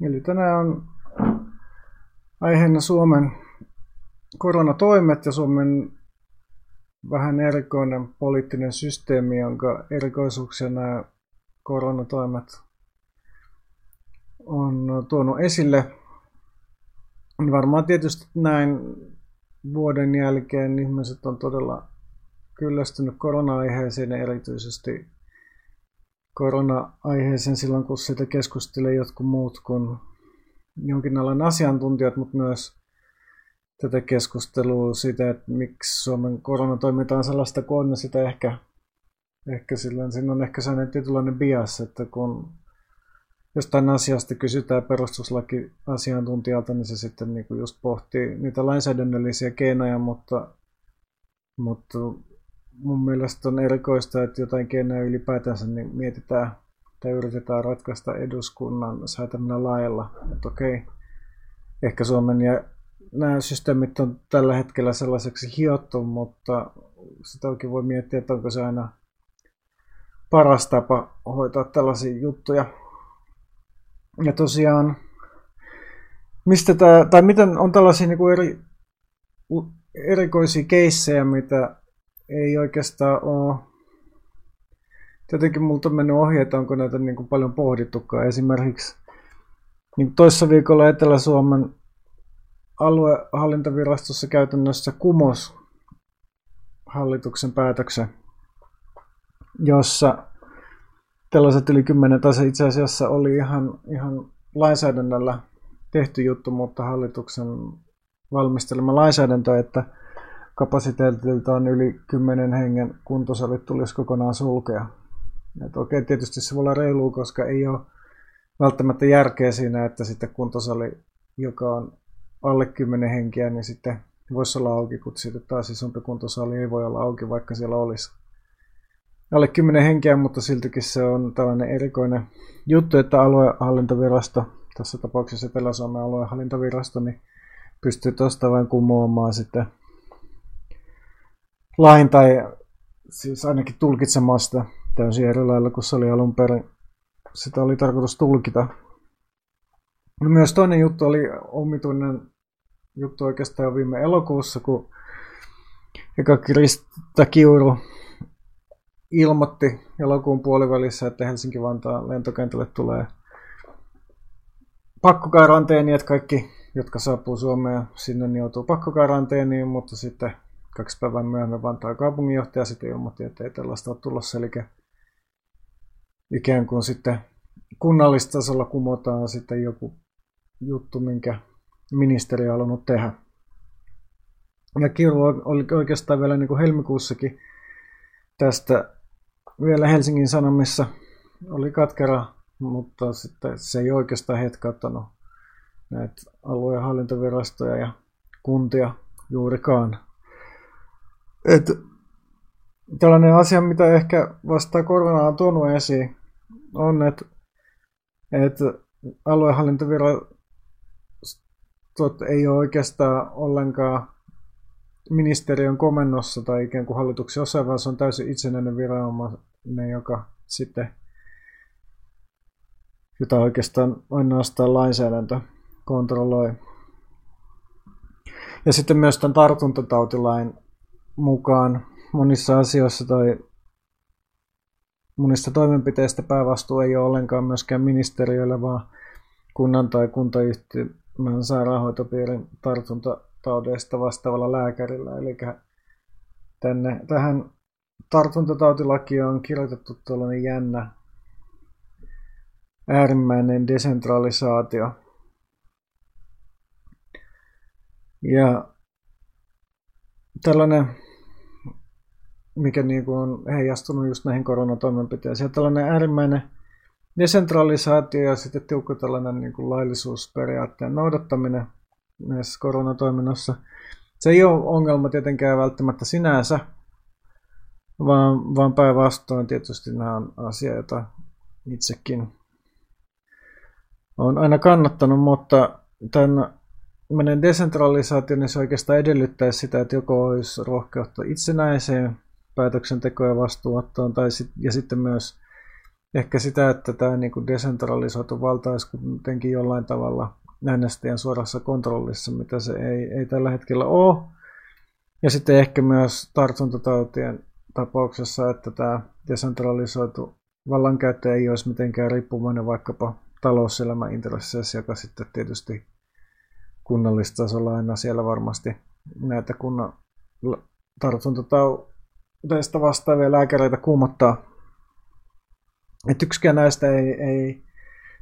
Eli tänään on aiheena Suomen koronatoimet ja Suomen vähän erikoinen poliittinen systeemi, jonka erikoisuuksia nämä koronatoimet on tuonut esille. Varmaan tietysti näin vuoden jälkeen ihmiset on todella kyllästynyt korona-aiheeseen erityisesti korona-aiheeseen silloin, kun sitä keskustelee jotkut muut kuin jonkin alan asiantuntijat, mutta myös tätä keskustelua siitä, että miksi Suomen koronatoiminta on sellaista kuin on, niin sitä ehkä, ehkä silloin, siinä on ehkä sellainen tietynlainen bias, että kun jostain asiasta kysytään perustuslaki-asiantuntijalta, niin se sitten niin kuin just pohtii niitä lainsäädännöllisiä keinoja, mutta, mutta mun mielestä on erikoista, että jotain keinoja ylipäätänsä niin mietitään tai yritetään ratkaista eduskunnan säätämänä lailla. Että okei, ehkä Suomen ja nämä systeemit on tällä hetkellä sellaiseksi hiottu, mutta sitä oikein voi miettiä, että onko se aina paras tapa hoitaa tällaisia juttuja. Ja tosiaan, mistä tämä, tai miten on tällaisia niin kuin eri, erikoisia keissejä, mitä ei oikeastaan ole. Jotenkin multa on mennyt ohi, että onko näitä niin kuin paljon pohdittukaan. Esimerkiksi niin toissa viikolla Etelä-Suomen aluehallintavirastossa käytännössä kumos hallituksen päätöksen, jossa tällaiset yli 10 tase itse asiassa oli ihan, ihan lainsäädännöllä tehty juttu, mutta hallituksen valmistelema lainsäädäntö, että kapasiteetiltaan yli 10 hengen kuntosalit tulisi kokonaan sulkea. Et okei, tietysti se voi olla reilu, koska ei ole välttämättä järkeä siinä, että sitten kuntosali, joka on alle 10 henkiä, niin sitten voisi olla auki, kun sitten taas isompi kuntosali ei voi olla auki, vaikka siellä olisi alle 10 henkeä, mutta siltikin se on tällainen erikoinen juttu, että aluehallintovirasto, tässä tapauksessa Etelä-Suomen aluehallintovirasto, niin pystyy tuosta vain kumoamaan sitten lain tai siis ainakin tulkitsemaan sitä täysin eri lailla kuin se oli alun perin. Sitä oli tarkoitus tulkita. No myös toinen juttu oli omituinen juttu oikeastaan viime elokuussa, kun eka Krista Kiuru ilmoitti elokuun puolivälissä, että Helsinki-Vantaan lentokentälle tulee pakkokaranteeni, että kaikki, jotka saapuu Suomeen sinne, niin joutuu pakkokaranteeniin, mutta sitten kaksi päivää myöhemmin Vantaan kaupunginjohtaja sitten ilmoitti, että ei tällaista ole tulossa, eli ikään kuin sitten kunnallistasolla kumotaan sitten joku juttu, minkä ministeri on halunnut tehdä. Ja Kiuru oli oikeastaan vielä niin kuin helmikuussakin tästä vielä Helsingin Sanomissa oli katkera, mutta sitten se ei oikeastaan hetkauttanut näitä aluehallintovirastoja ja kuntia juurikaan. Et, tällainen asia, mitä ehkä vasta korona on tuonut esiin, on, että, että aluehallintovirastot ei ole oikeastaan ollenkaan ministeriön komennossa tai ikään kuin hallituksen osa, vaan se on täysin itsenäinen viranomainen, joka sitten, jota oikeastaan ainoastaan lainsäädäntö kontrolloi. Ja sitten myös tämän tartuntatautilain mukaan monissa asioissa tai monista toimenpiteistä päävastuu ei ole ollenkaan myöskään ministeriöllä, vaan kunnan tai kuntayhtymän sairaanhoitopiirin tartuntataudeista vastaavalla lääkärillä. Eli tänne, tähän tartuntatautilakiin on kirjoitettu tällainen jännä äärimmäinen desentralisaatio. Ja tällainen mikä niin kuin on heijastunut just näihin koronatoimenpiteisiin. Ja tällainen äärimmäinen desentralisaatio ja sitten tiukka tällainen niin kuin laillisuusperiaatteen noudattaminen näissä koronatoiminnassa. Se ei ole ongelma tietenkään välttämättä sinänsä, vaan, vaan päinvastoin tietysti nämä on asia, jota itsekin on aina kannattanut, mutta tämän menen desentralisaatio, niin se oikeastaan edellyttää sitä, että joko olisi rohkeutta itsenäiseen päätöksentekoa ja vastuunottoon, tai sit, ja sitten myös ehkä sitä, että tämä niin kuin desentralisoitu valta olisi kuitenkin jollain tavalla äänestäjän suorassa kontrollissa, mitä se ei, ei tällä hetkellä ole. Ja sitten ehkä myös tartuntatautien tapauksessa, että tämä desentralisoitu vallankäyttö ei olisi mitenkään riippuvainen vaikkapa talouselämän intresseissä, joka sitten tietysti kunnallistasolla aina siellä varmasti näitä kunnan tartuntataudeista vastaavia lääkäreitä kuumottaa. Että yksikään näistä ei, ei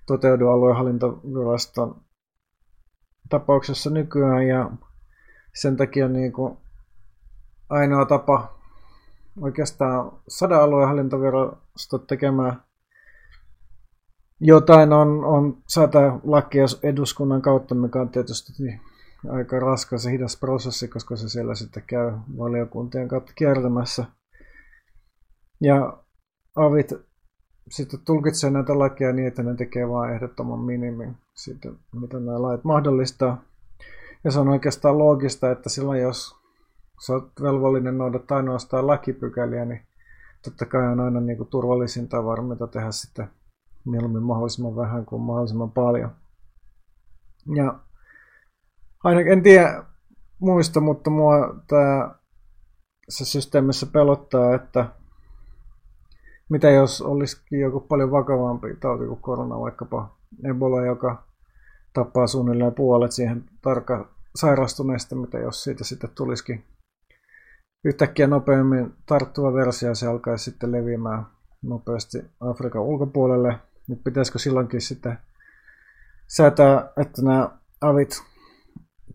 toteudu aluehallintoviraston tapauksessa nykyään ja sen takia niin kuin ainoa tapa oikeastaan saada aluehallintovirasto tekemään jotain on, on saada lakia eduskunnan kautta, mikä on tietysti aika raskas ja hidas prosessi, koska se siellä sitten käy valiokuntien kautta kiertämässä. Ja avit sitten tulkitsee näitä lakia niin, että ne tekee vain ehdottoman minimin siitä, mitä nämä lait mahdollistaa. Ja se on oikeastaan loogista, että silloin jos sä oot velvollinen noudattaa ainoastaan lakipykäliä, niin totta kai on aina niin kuin turvallisinta ja tehdä sitten mieluummin mahdollisimman vähän kuin mahdollisimman paljon. Ja aina en tiedä muista, mutta mua tämä se systeemissä pelottaa, että mitä jos olisikin joku paljon vakavampi tauti kuin korona, vaikkapa Ebola, joka tappaa suunnilleen puolet siihen tarkka sairastuneesta, mitä jos siitä sitten tulisikin yhtäkkiä nopeammin tarttuva versio, se alkaisi sitten leviämään nopeasti Afrikan ulkopuolelle. Nyt pitäisikö silloinkin sitten säätää, että nämä avit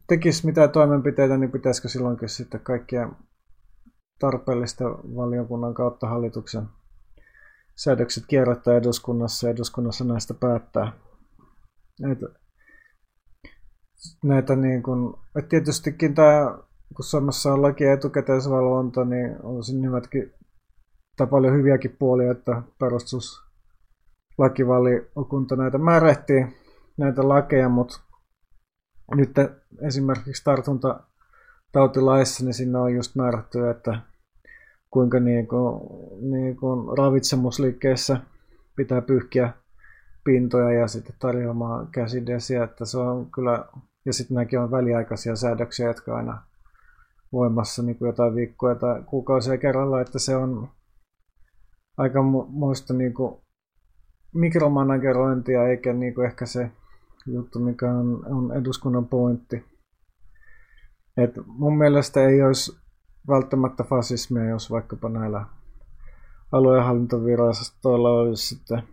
tekis mitään toimenpiteitä, niin pitäisikö silloinkin sitten kaikkia tarpeellista valiokunnan kautta hallituksen säädökset kierrättää eduskunnassa ja eduskunnassa näistä päättää. Näitä, näitä niin kuin, että tietystikin tämä, kun Suomessa on laki etukäteisvalvonta, niin on siinä hyvätkin, tai paljon hyviäkin puolia, että perustuslakivaliokunta näitä määrähtii näitä lakeja, mutta nyt esimerkiksi tartuntatautilaissa, niin sinne on just määrätty, että kuinka niin kuin, niin kuin ravitsemusliikkeessä pitää pyyhkiä pintoja ja sitten tarjoamaan käsidesiä, että se on kyllä, ja sitten nämäkin on väliaikaisia säädöksiä, jotka aina voimassa niin kuin jotain viikkoja tai kuukausia kerralla, että se on aika muista niin kuin mikromanagerointia, eikä niin kuin ehkä se juttu, mikä on, on eduskunnan pointti. Et mun mielestä ei olisi välttämättä fasismia, jos vaikkapa näillä aluehallintovirastoilla olisi sitten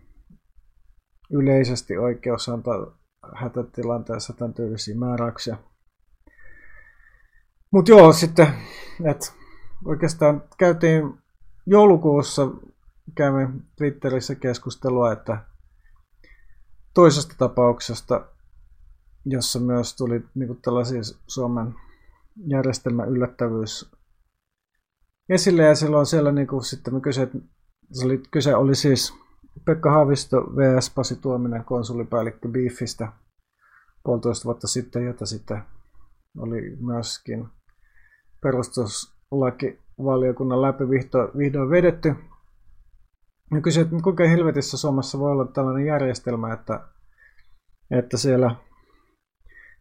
yleisesti oikeus antaa hätätilanteessa tämän tyylisiä määräyksiä. Mutta joo, sitten, että oikeastaan käytiin joulukuussa, käymme Twitterissä keskustelua, että toisesta tapauksesta, jossa myös tuli niin kuin tällaisia Suomen järjestelmän yllättävyys esille ja silloin siellä niin kuin, sitten me kyse, se oli, kyse oli siis Pekka Haavisto vs. Pasi Tuominen konsulipäällikkö Beefistä puolitoista vuotta sitten, jota sitten oli myöskin perustuslakivaliokunnan läpi vihdoin, vihdoin vedetty. Ja kysyin, että kuinka helvetissä Suomessa voi olla tällainen järjestelmä, että, että siellä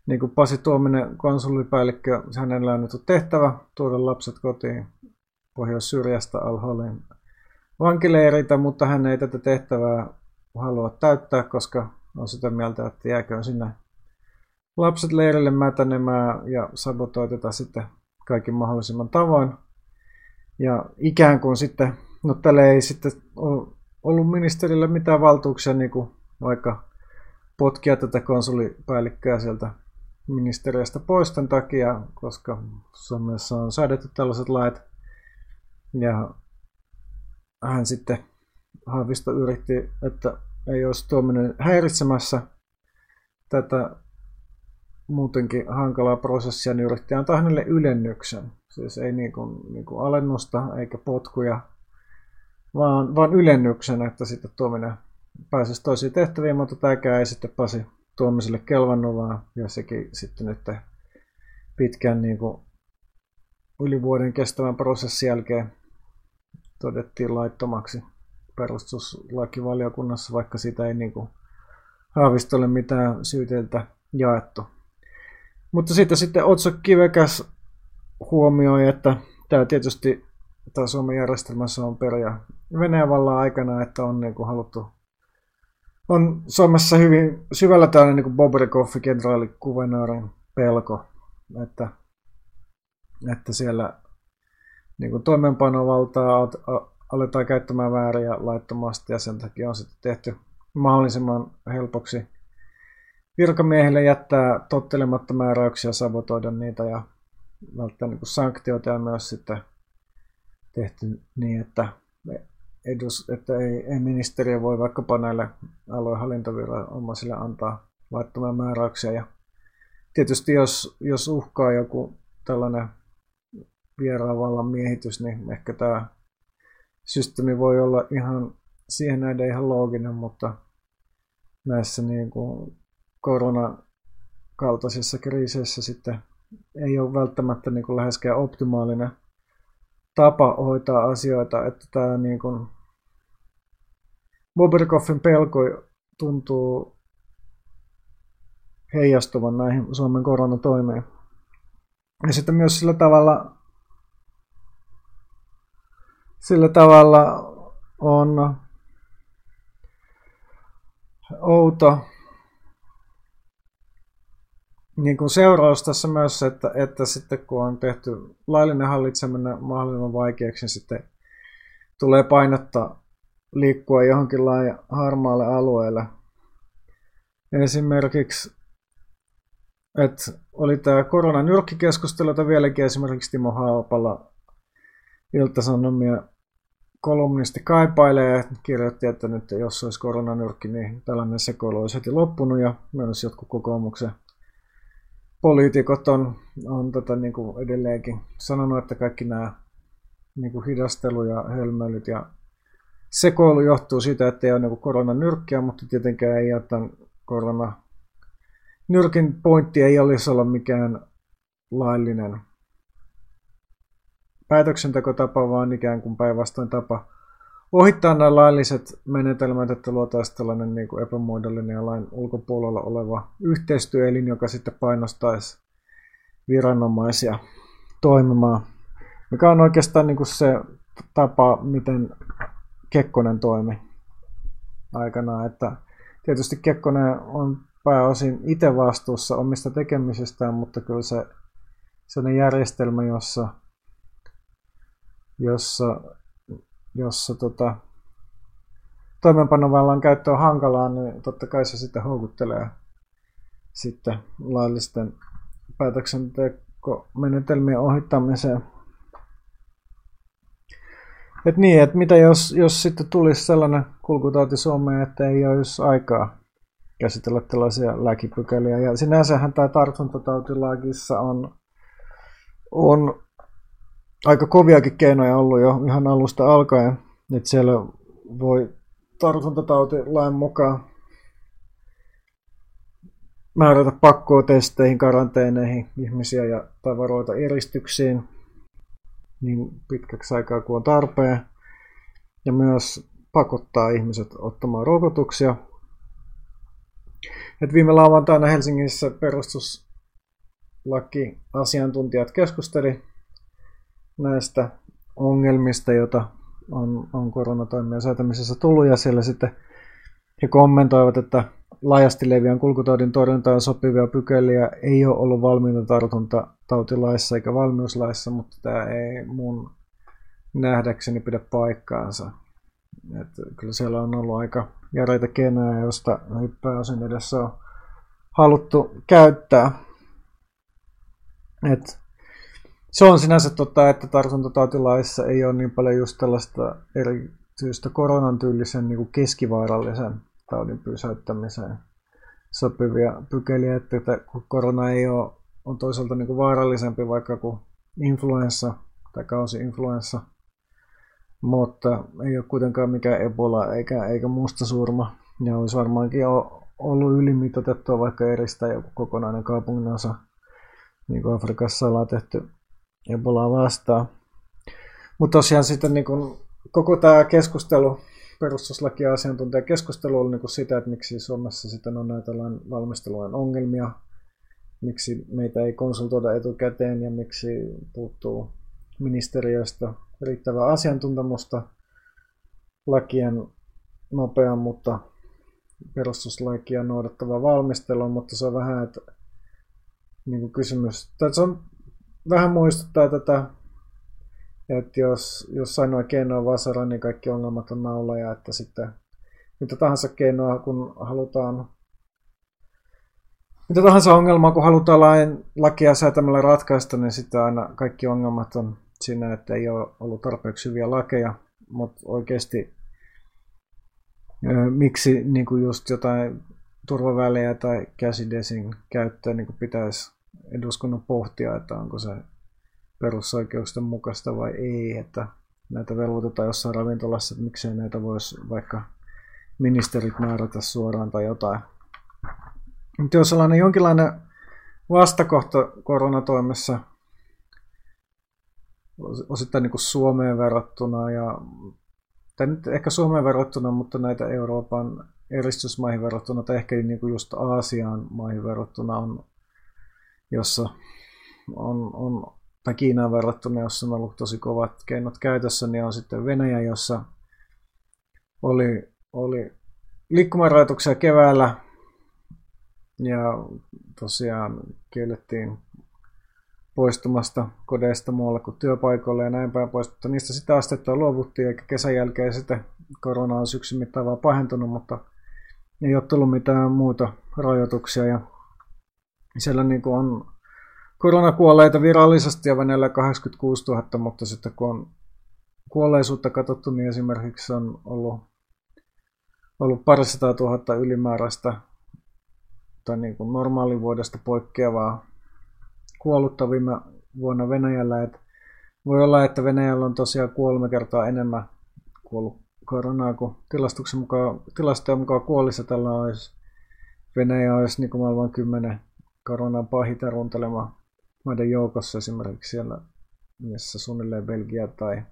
niin kuin Pasi Tuominen konsulipäällikkö, hänellä on nyt tehtävä tuoda lapset kotiin Pohjois-Syrjästä Al-Holin vankileiriltä, mutta hän ei tätä tehtävää halua täyttää, koska on sitä mieltä, että jääköön sinne lapset leirille mätänemään ja sabotoi tätä sitten kaikin mahdollisimman tavoin. Ja ikään kuin sitten, no tälle ei sitten ole ollut ministerille mitään valtuuksia niin kuin vaikka potkia tätä konsulipäällikköä sieltä ministeriöstä pois tämän takia, koska Suomessa on säädetty tällaiset lait, ja hän sitten Haavisto yritti, että ei olisi tuominen häiritsemässä tätä muutenkin hankalaa prosessia, niin yritti antaa hänelle ylennyksen. Siis ei niin kuin, niin kuin alennusta eikä potkuja, vaan, vaan ylennyksen, että sitten tuominen pääsisi toisiin tehtäviin, mutta tämäkään ei sitten Pasi tuomiselle kelvannut, vaan ja sekin sitten nyt pitkän niin kuin yli vuoden kestävän prosessin jälkeen todettiin laittomaksi. perustuslakivaliokunnassa, vaikka sitä ei niin kuin Haavisto ole mitään syyteiltä jaettu. Mutta siitä sitten Otso Kivekäs huomioi, että tämä tietysti tämä Suomen järjestelmässä on perä Venäjän vallan aikana, että on niin kuin haluttu on Suomessa hyvin syvällä tällainen niin Bobrikov, kenraali kuvernöörin pelko, että, että siellä niin kuin toimeenpanovaltaa aletaan käyttämään väärin ja laittomasti ja sen takia on sitten tehty mahdollisimman helpoksi virkamiehille jättää tottelematta määräyksiä, sabotoida niitä ja välttää niin sanktioita ja myös sitten tehty niin, että, edus, että ei, ei ministeriö voi vaikkapa näille aluehallintoviranomaisille antaa laittomia määräyksiä. Ja tietysti jos, jos uhkaa joku tällainen vieraan vallan miehitys, niin ehkä tämä systeemi voi olla ihan siihen näiden ihan looginen, mutta näissä niin kuin koronan kaltaisissa kriiseissä sitten ei ole välttämättä niin kuin läheskään optimaalinen tapa hoitaa asioita, että tämä niin kuin Bobrikoffin pelko tuntuu heijastuvan näihin Suomen koronatoimeen. Ja sitten myös sillä tavalla, sillä tavalla on outo niin kuin seuraus tässä myös, että, että sitten kun on tehty laillinen hallitseminen mahdollisimman vaikeaksi, niin sitten tulee painottaa liikkua johonkin lain harmaalle alueelle. Esimerkiksi, että oli tämä koronanyrkkikeskustelu, jota vieläkin esimerkiksi Timo Haapala Ilta-Sanomia kolumnisti kaipailee, kirjoitti, että nyt jos olisi koronanyrkki, niin tällainen sekoilu olisi heti loppunut ja myös jotkut kokoomuksen poliitikot on, on tota, niin kuin edelleenkin sanonut, että kaikki nämä niin kuin hidastelu ja hölmöilyt ja sekoilu johtuu siitä, että ei ole niin koronanyrkkiä, mutta tietenkään ei tämän korona nyrkin pointti ei olisi olla mikään laillinen päätöksentekotapa, vaan ikään kuin päinvastoin tapa ohittaa nämä lailliset menetelmät, että luotaisiin tällainen niin kuin epämuodollinen ja lain ulkopuolella oleva yhteistyöelin, joka sitten painostaisi viranomaisia toimimaan. Mikä on oikeastaan niin kuin se tapa, miten Kekkonen toimi aikanaan. Että tietysti Kekkonen on pääosin itse vastuussa omista tekemisistään, mutta kyllä se sellainen järjestelmä, jossa, jossa jossa tota, toimeenpanovallan käyttö on hankalaa, niin totta kai se sitten houkuttelee sitten laillisten päätöksentekomenetelmien ohittamiseen. Et niin, että mitä jos, jos sitten tulisi sellainen kulkutauti Suomeen, että ei olisi aikaa käsitellä tällaisia lääkipykäliä. Ja sinänsähän tämä tartuntatautilakissa on, on aika koviakin keinoja ollut jo ihan alusta alkaen. Että siellä voi tartuntatautilain mukaan määrätä testeihin, karanteeneihin ihmisiä ja tavaroita eristyksiin niin pitkäksi aikaa kuin on tarpeen. Ja myös pakottaa ihmiset ottamaan rokotuksia. Et viime lauantaina Helsingissä perustuslaki asiantuntijat keskusteli näistä ongelmista, joita on, on koronatoimien säätämisessä tullut, ja siellä sitten he kommentoivat, että laajasti leviän kulkutaudin torjuntaan sopivia pykäliä ei ole ollut valmiina tartuntatautilaissa eikä valmiuslaissa, mutta tämä ei mun nähdäkseni pidä paikkaansa. Että kyllä siellä on ollut aika järeitä keinoja, joista pääosin edessä on haluttu käyttää. Et se on sinänsä totta, että tartuntatautilaissa ei ole niin paljon just tällaista erityistä koronan tyylisen niin kuin keskivaarallisen taudin pysäyttämiseen sopivia pykäliä, että kun korona ei ole, on toisaalta niin kuin vaarallisempi vaikka kuin influenssa tai kausi-influenssa, mutta ei ole kuitenkaan mikään Ebola eikä, eikä mustasurma. Ja olisi varmaankin ollut ylimitoitettua vaikka eristää joku kokonainen kaupunginosa, niin kuin Afrikassa ollaan tehty Ebolaa vastaan. Mutta tosiaan sitten niin kun, koko tämä keskustelu perustuslakiasiantuntijakeskustelu oli niin sitä, että miksi Suomessa sitten on näitä valmistelujen ongelmia, miksi meitä ei konsultoida etukäteen ja miksi puuttuu ministeriöstä riittävää asiantuntemusta lakien nopean, mutta perustuslakia noudattava valmistelu, mutta se on vähän, että niin kuin kysymys, tai se on vähän muistuttaa tätä, että jos, jos ainoa keino on vasara, niin kaikki ongelmat on naulaja, että sitten mitä tahansa keinoa, kun halutaan mitä tahansa ongelmaa, kun halutaan lain, lakia säätämällä ratkaista, niin sitten aina kaikki ongelmat on siinä, että ei ole ollut tarpeeksi hyviä lakeja, mutta oikeasti miksi niin kuin just jotain turvavälejä tai käsidesin käyttöä niin kuin pitäisi eduskunnan pohtia, että onko se perusoikeusten mukaista vai ei, että näitä velvoitetaan jossain ravintolassa, että miksei näitä voisi vaikka ministerit määrätä suoraan tai jotain. Mutta jos sellainen jonkinlainen vastakohta koronatoimessa osittain niin kuin Suomeen verrattuna ja tai nyt ehkä Suomeen verrattuna, mutta näitä Euroopan eristysmaihin verrattuna tai ehkä niin kuin just Aasian maihin verrattuna on, jossa on, on Kiinaan verrattuna, jossa on ollut tosi kovat keinot käytössä, niin on sitten Venäjä, jossa oli, oli liikkumarajoituksia keväällä. Ja tosiaan kiellettiin poistumasta kodeista muualla kuin työpaikoille ja näin päin pois, mutta niistä sitä astetta luovuttiin, eikä kesän jälkeen sitten korona on syksyn mittaan vaan pahentunut, mutta ei ole tullut mitään muuta rajoituksia. Ja siellä niin kuin on koronakuolleita virallisesti ja Venäjällä 86 000, mutta sitten kun on kuolleisuutta katsottu, niin esimerkiksi on ollut, ollut parisataa tuhatta ylimääräistä tai niin kuin normaalivuodesta poikkeavaa kuollutta viime vuonna Venäjällä. Et voi olla, että Venäjällä on tosiaan kolme kertaa enemmän kuollut koronaa kuin tilastuksen mukaan, tilastojen mukaan kuolisi. Tällä olisi Venäjä olisi niin kuin maailman kymmenen koronan pahita runtelema maiden joukossa esimerkiksi siellä, missä suunnilleen Belgia tai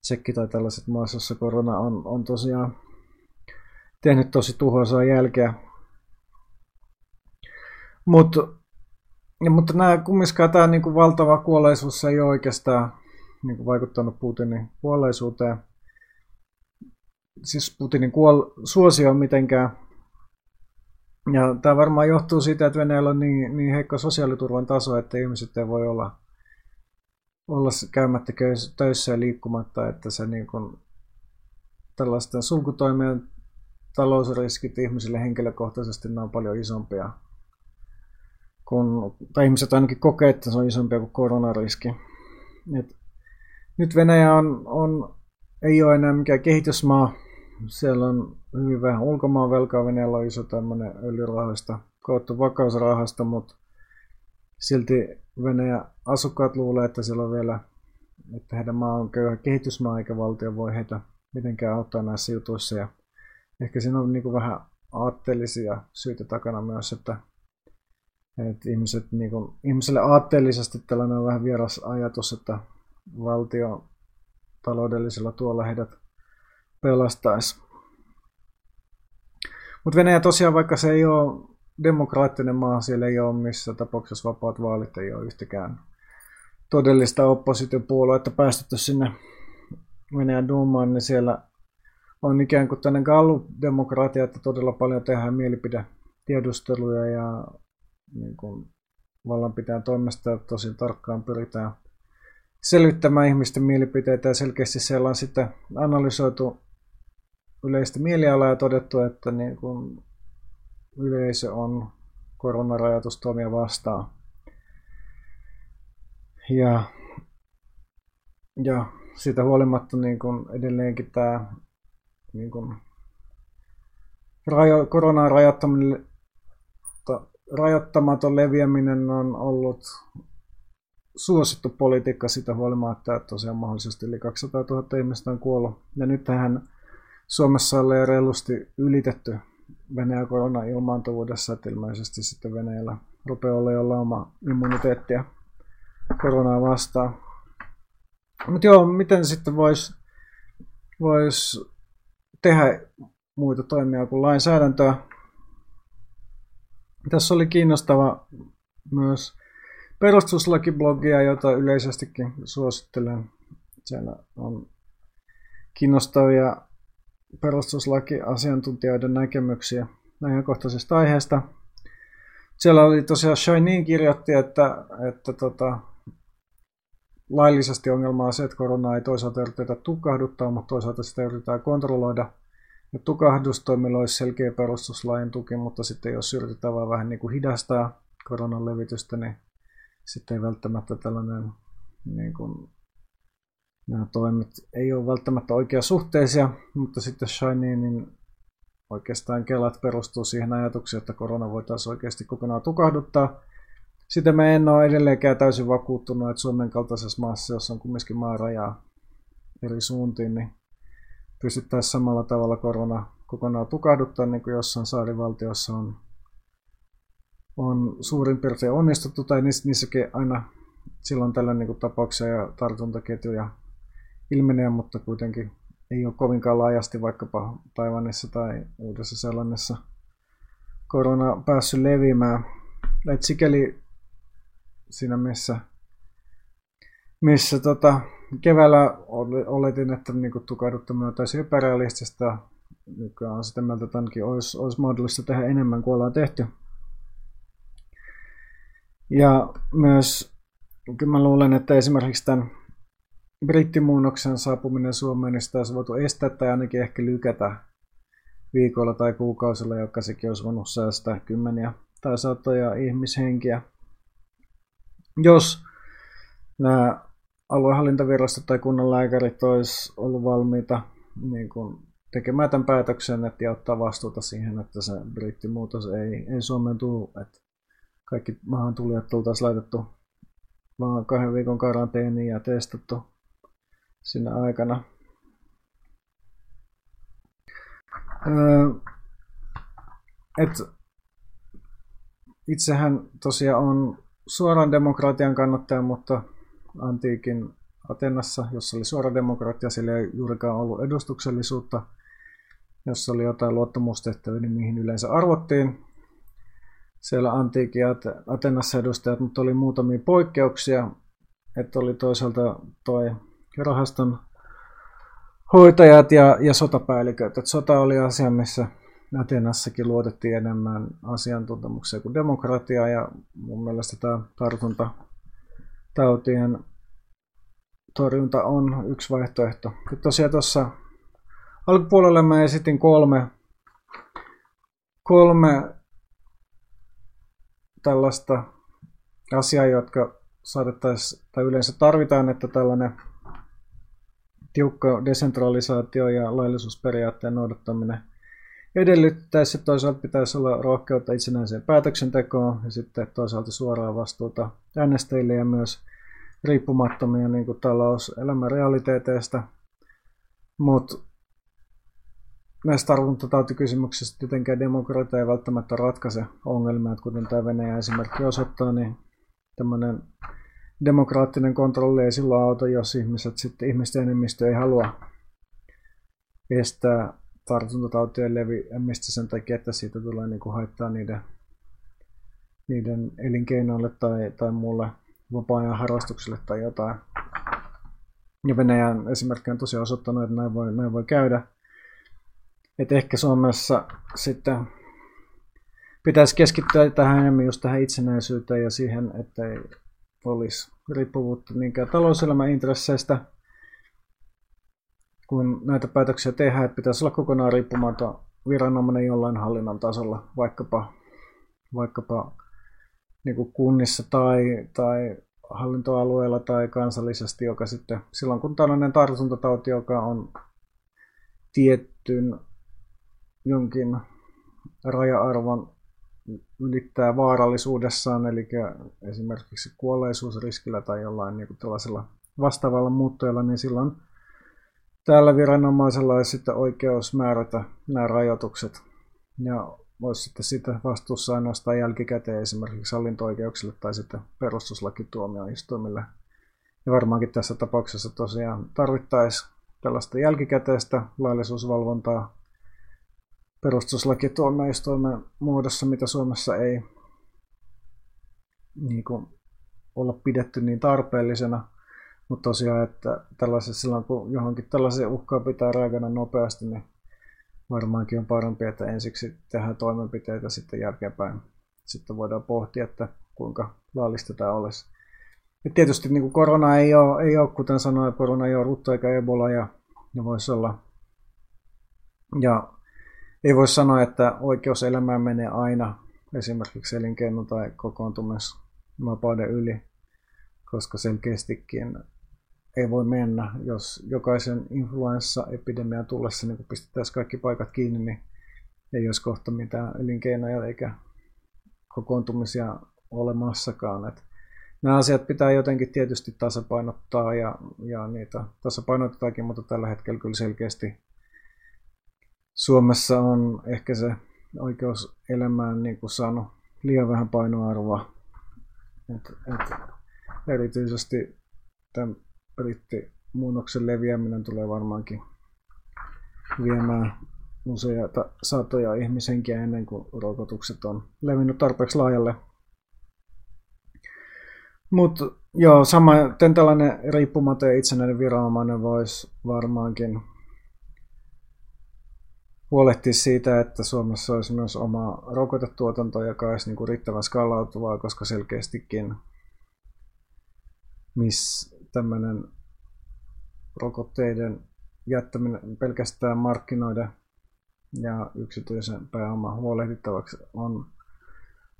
Tsekki tai tällaiset maassa, jossa korona on, on tosiaan tehnyt tosi tuhoisaa jälkeä. Mut, ja, mutta nämä, kumminkaan tämä niin kuin valtava kuolleisuus ei ole oikeastaan kuin vaikuttanut Putinin kuolleisuuteen. Siis Putinin kuol- suosio on mitenkään ja tämä varmaan johtuu siitä, että Venäjällä on niin, niin heikko sosiaaliturvan taso, että ihmiset ei voi olla, olla käymättä töissä ja liikkumatta, että se niin kuin, tällaisten sulkutoimien talousriskit ihmisille henkilökohtaisesti ne on paljon isompia. Kun, tai ihmiset ainakin kokee, että se on isompia kuin koronariski. Et nyt Venäjä on, on, ei ole enää mikään kehitysmaa, siellä on hyvin vähän ulkomaan velkaa. Venäjällä on iso tämmöinen öljyrahoista koottu vakausrahasta, mutta silti Venäjän asukkaat luulee, että siellä on vielä, että heidän maa on köyhä kehitysmaa eikä valtio voi heitä mitenkään auttaa näissä jutuissa. Ja ehkä siinä on niin vähän aatteellisia syitä takana myös, että, että ihmiset, niin kuin, ihmiselle aatteellisesti tällainen on vähän vieras ajatus, että valtio taloudellisella tuolla heidät pelastaisi. Mutta Venäjä tosiaan, vaikka se ei ole demokraattinen maa, siellä ei ole missä tapauksessa vapaat vaalit, ei ole yhtäkään todellista oppositiopuoluetta päästetty sinne Venäjän Duumaan, niin siellä on ikään kuin tämmöinen gallup-demokratia, että todella paljon tehdään mielipidetiedusteluja ja niin kuin vallanpitäjän toimesta tosi tarkkaan pyritään selvittämään ihmisten mielipiteitä ja selkeästi siellä on sitten analysoitu yleistä mielialaa ja todettu, että niin kuin yleisö on koronarajoitustoimia vastaan. Ja, ja siitä huolimatta niin kuin edelleenkin tämä niin kuin rajo, koronan rajoittamaton leviäminen on ollut suosittu politiikka sitä huolimatta, että tosiaan mahdollisesti yli 200 000 ihmistä on kuollut. Ja nyt tähän Suomessa jo reilusti ylitetty Venäjän korona-ilmaantuvuudessa, että ilmeisesti sitten Venäjällä rupeaa olla jo oma immuniteettia koronaa vastaan. Mutta joo, miten sitten voisi vois tehdä muita toimia kuin lainsäädäntöä. Tässä oli kiinnostava myös perustuslakiblogia, jota yleisestikin suosittelen. Siellä on kiinnostavia perustuslakiasiantuntijoiden näkemyksiä ajankohtaisesta aiheesta. Siellä oli tosiaan Shinin kirjoitti, että, että tota, laillisesti ongelma on se, että korona ei toisaalta yritetä tukahduttaa, mutta toisaalta sitä yritetään kontrolloida. Ja tukahdustoimilla olisi selkeä perustuslain tuki, mutta sitten jos yritetään vaan vähän niin kuin hidastaa koronan levitystä, niin sitten ei välttämättä tällainen niin kuin, nämä toimet ei ole välttämättä oikeasuhteisia, mutta sitten Shiny, niin oikeastaan kelat perustuu siihen ajatukseen, että korona voitaisiin oikeasti kokonaan tukahduttaa. Sitten me en ole edelleenkään täysin vakuuttunut, että Suomen kaltaisessa maassa, jossa on kumminkin maarajaa eri suuntiin, niin pystyttäisiin samalla tavalla korona kokonaan tukahduttaa, niin kuin jossain saarivaltiossa on, on suurin piirtein onnistuttu, tai niissäkin aina silloin tällä niin tapauksia ja tartuntaketjuja ilmenee, mutta kuitenkin ei ole kovinkaan laajasti vaikkapa Taiwanissa tai Uudessa Seelannissa korona päässyt leviämään. Et sikäli siinä missä, missä tota, keväällä oletin, että niinku tukahduttaminen on täysin epärealistista. Nykyään on sitä mieltä, että ainakin olisi, olisi mahdollista tehdä enemmän kuin ollaan tehty. Ja myös, kyllä mä luulen, että esimerkiksi tämän brittimuunnoksen saapuminen Suomeen, niin sitä olisi voitu estää tai ainakin ehkä lykätä viikolla tai kuukausilla, joka sekin olisi voinut säästää kymmeniä tai satoja ihmishenkiä. Jos nämä aluehallintovirastot tai kunnan lääkärit olisi ollut valmiita niin kuin tekemään tämän päätöksen että ja ottaa vastuuta siihen, että se brittimuutos ei, ei Suomeen tule, että kaikki maahan tulijat tultaisiin laitettu vaan kahden viikon karanteeniin ja testattu siinä aikana. Öö, et itsehän tosiaan on suoran demokratian kannattaja, mutta antiikin Atenassa, jossa oli suora demokratia, siellä ei juurikaan ollut edustuksellisuutta, jossa oli jotain luottamustehtäviä, niin mihin yleensä arvottiin. Siellä antiikin Atenassa edustajat, mutta oli muutamia poikkeuksia, että oli toisaalta toi rahaston hoitajat ja, ja sotapäälliköt. Et sota oli asia, missä Atenassakin luotettiin enemmän asiantuntemukseen kuin demokratiaa ja mun mielestä tämä tartuntatautien torjunta on yksi vaihtoehto. Ja tosiaan tuossa alkupuolella mä esitin kolme, kolme tällaista asiaa, jotka saatettaisiin tai yleensä tarvitaan, että tällainen tiukka desentralisaatio ja laillisuusperiaatteen noudattaminen edellyttäisi, että toisaalta pitäisi olla rohkeutta itsenäiseen päätöksentekoon ja sitten toisaalta suoraa vastuuta äänestäjille ja myös riippumattomia niin kuin talouselämän realiteeteista. Mutta näissä tartuntatautikysymyksissä tietenkään demokratia ei välttämättä ratkaise ongelmia, kuten tämä Venäjä esimerkki osoittaa, niin tämmöinen demokraattinen kontrolli ei silloin auta, jos ihmiset sitten ihmisten enemmistö ei halua estää tartuntatautien leviämistä sen takia, että siitä tulee niin kuin haittaa niiden, niiden elinkeinoille tai, tai muulle vapaa-ajan harrastukselle tai jotain. Ja Venäjän esimerkki on tosiaan osoittanut, että näin voi, näin voi käydä. Et ehkä Suomessa sitten pitäisi keskittyä tähän enemmän just tähän itsenäisyyteen ja siihen, että ei olisi riippuvuutta niinkään talouselämän intresseistä, kun näitä päätöksiä tehdään, että pitäisi olla kokonaan riippumaton viranomainen jollain hallinnon tasolla, vaikkapa, vaikkapa niin kuin kunnissa tai, tai hallintoalueella tai kansallisesti, joka sitten silloin kun tällainen tartuntatauti, joka on tiettyn jonkin raja-arvon ylittää vaarallisuudessaan, eli esimerkiksi kuolleisuusriskillä tai jollain niin tällaisella vastaavalla muuttajalla, niin silloin tällä viranomaisella olisi sitten oikeus määrätä nämä rajoitukset. Ja voisi sitten sitä vastuussa ainoastaan jälkikäteen esimerkiksi hallinto-oikeuksille tai sitten perustuslakituomioistuimille. Ja varmaankin tässä tapauksessa tosiaan tarvittaisiin tällaista jälkikäteistä laillisuusvalvontaa perustuslakituomioistuimen muodossa, mitä Suomessa ei niin kuin, olla pidetty niin tarpeellisena. Mutta tosiaan, että tällaisessa silloin kun johonkin tällaisen uhkaa pitää reagoida nopeasti, niin varmaankin on parempi, että ensiksi tehdään toimenpiteitä sitten jälkeenpäin. Sitten voidaan pohtia, että kuinka laallista tämä olisi. Ja tietysti niin kuin korona ei ole, ei ole, kuten sanoin, korona ei ole rutto eikä ebola ja, ja voisi olla. Ja ei voi sanoa, että oikeus elämään menee aina esimerkiksi elinkeino- tai kokoontumisvapauden yli, koska selkeästikin ei voi mennä. Jos jokaisen influenssaepidemian tullessa niin pistetään kaikki paikat kiinni, niin ei olisi kohta mitään elinkeinoja eikä kokoontumisia olemassakaan. Et nämä asiat pitää jotenkin tietysti tasapainottaa ja, ja niitä tasapainotetaankin, mutta tällä hetkellä kyllä selkeästi Suomessa on ehkä se oikeus elämään niin kuin saanut liian vähän painoarvoa. Et, et, erityisesti tämän brittimuunnoksen leviäminen tulee varmaankin viemään useita satoja ihmishenkiä ennen kuin rokotukset on levinnyt tarpeeksi laajalle. Mutta joo, sama, tällainen riippumaton ja itsenäinen viranomainen voisi varmaankin huolehtia siitä, että Suomessa olisi myös oma rokotetuotanto, joka olisi niin kuin riittävän skaalautuvaa, koska selkeästikin missä tämmöinen rokotteiden jättäminen pelkästään markkinoiden ja yksityisen pääoman huolehdittavaksi on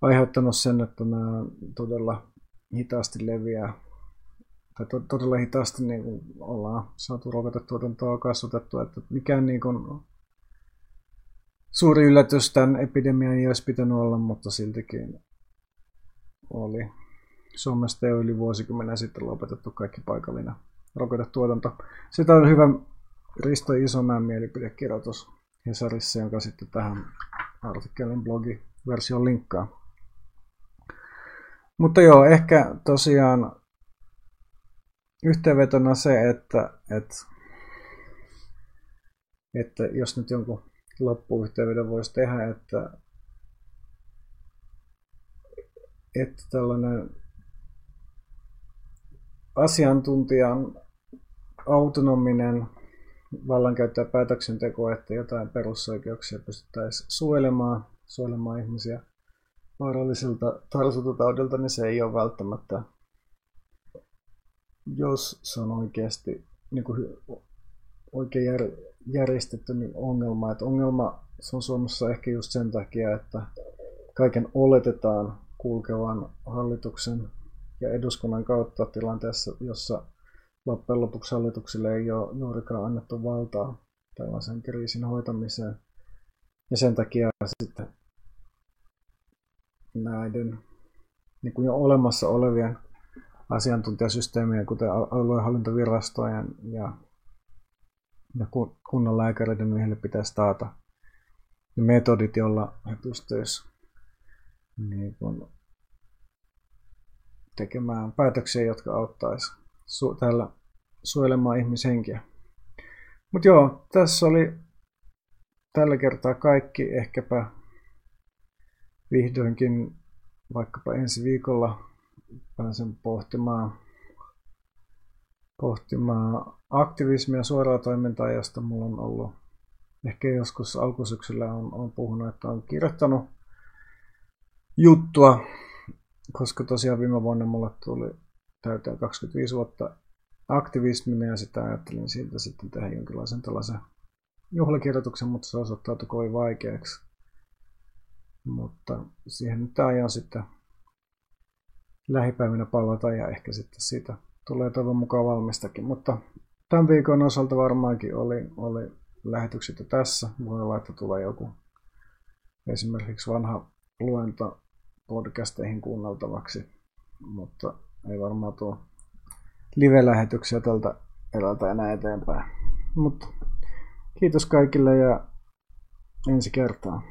aiheuttanut sen, että nämä todella hitaasti leviää tai todella hitaasti niin ollaan saatu rokotetuotantoa kasvatettua, että mikään niin kuin suuri yllätys tämän epidemian ei olisi pitänyt olla, mutta siltikin oli Suomesta jo yli vuosikymmenen sitten lopetettu kaikki paikallinen rokotetuotanto. Sitä on hyvä Risto Isomäen mielipidekirjoitus Hesarissa, jonka sitten tähän artikkelin blogiversion linkkaa. Mutta joo, ehkä tosiaan yhteenvetona se, että, että, että jos nyt jonkun loppuyhteenvedon voisi tehdä, että, että tällainen asiantuntijan autonominen vallankäyttö ja päätöksenteko, että jotain perusoikeuksia pystyttäisiin suojelemaan, suojelemaan ihmisiä vaarallisilta tartuntataudilta, niin se ei ole välttämättä, jos se on oikeasti niin kuin oikein jär, järjestetty niin ongelma. Että ongelma se on Suomessa ehkä just sen takia, että kaiken oletetaan kulkevan hallituksen ja eduskunnan kautta tilanteessa, jossa loppujen lopuksi hallitukselle ei ole juurikaan annettu valtaa tällaisen kriisin hoitamiseen. Ja sen takia sitten näiden niin kuin jo olemassa olevien asiantuntijasysteemien, kuten aluehallintovirastojen ja, ja kunnan lääkäreiden, niin heille pitäisi taata ne metodit, joilla he pystyisivät niin kuin tekemään päätöksiä, jotka auttaisi su- täällä suojelemaan ihmishenkiä. Mutta joo, tässä oli tällä kertaa kaikki. Ehkäpä vihdoinkin vaikkapa ensi viikolla pääsen pohtimaan, pohtimaan aktivismia suoraa toimintaa, josta mulla on ollut ehkä joskus alkusyksyllä on, on puhunut, että on kirjoittanut juttua, koska tosiaan viime vuonna mulle tuli täyteen 25 vuotta aktivismina ja sitä ajattelin siitä sitten tehdä jonkinlaisen tällaisen juhlakirjoituksen, mutta se osoittautui kovin vaikeaksi. Mutta siihen nyt aion sitten lähipäivinä palata ja ehkä sitten siitä tulee toivon mukaan valmistakin. Mutta tämän viikon osalta varmaankin oli, oli lähetykset jo tässä. Voi olla, että tulee joku esimerkiksi vanha luento podcasteihin kuunneltavaksi, mutta ei varmaan tuo live-lähetyksiä tältä erältä enää eteenpäin. Mutta kiitos kaikille ja ensi kertaan.